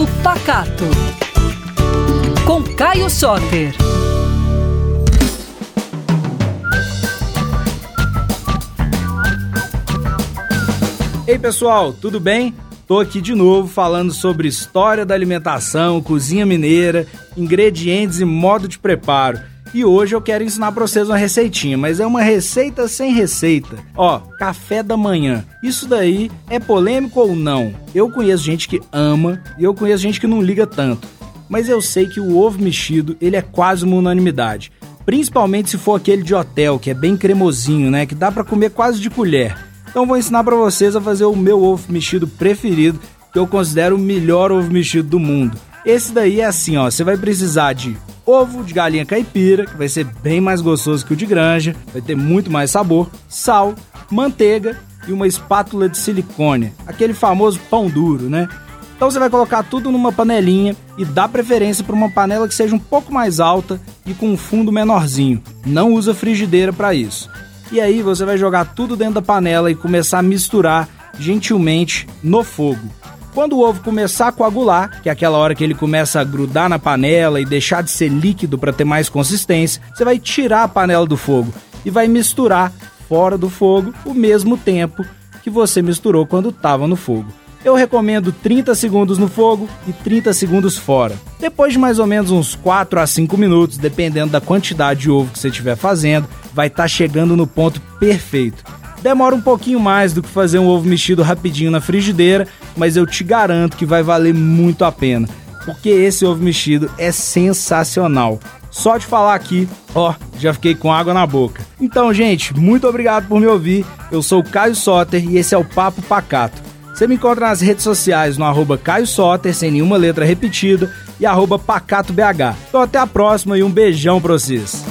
Papo Pacato. Com Caio Soter. Ei pessoal, tudo bem? Tô aqui de novo falando sobre história da alimentação, cozinha mineira, ingredientes e modo de preparo. E hoje eu quero ensinar para vocês uma receitinha, mas é uma receita sem receita. Ó, café da manhã. Isso daí é polêmico ou não? Eu conheço gente que ama e eu conheço gente que não liga tanto. Mas eu sei que o ovo mexido, ele é quase uma unanimidade. Principalmente se for aquele de hotel, que é bem cremosinho, né? Que dá para comer quase de colher. Então vou ensinar para vocês a fazer o meu ovo mexido preferido, que eu considero o melhor ovo mexido do mundo. Esse daí é assim, ó, você vai precisar de ovo de galinha caipira, que vai ser bem mais gostoso que o de granja, vai ter muito mais sabor, sal, manteiga e uma espátula de silicone, aquele famoso pão duro, né? Então você vai colocar tudo numa panelinha e dá preferência para uma panela que seja um pouco mais alta e com um fundo menorzinho. Não usa frigideira para isso. E aí você vai jogar tudo dentro da panela e começar a misturar gentilmente no fogo. Quando o ovo começar a coagular, que é aquela hora que ele começa a grudar na panela e deixar de ser líquido para ter mais consistência, você vai tirar a panela do fogo e vai misturar fora do fogo o mesmo tempo que você misturou quando estava no fogo. Eu recomendo 30 segundos no fogo e 30 segundos fora. Depois de mais ou menos uns 4 a 5 minutos, dependendo da quantidade de ovo que você estiver fazendo, vai estar tá chegando no ponto perfeito. Demora um pouquinho mais do que fazer um ovo mexido rapidinho na frigideira, mas eu te garanto que vai valer muito a pena, porque esse ovo mexido é sensacional. Só de falar aqui, ó, já fiquei com água na boca. Então, gente, muito obrigado por me ouvir. Eu sou o Caio Soter e esse é o Papo Pacato. Você me encontra nas redes sociais no arroba Caio Soter, sem nenhuma letra repetida, e arroba PacatoBH. Então até a próxima e um beijão pra vocês.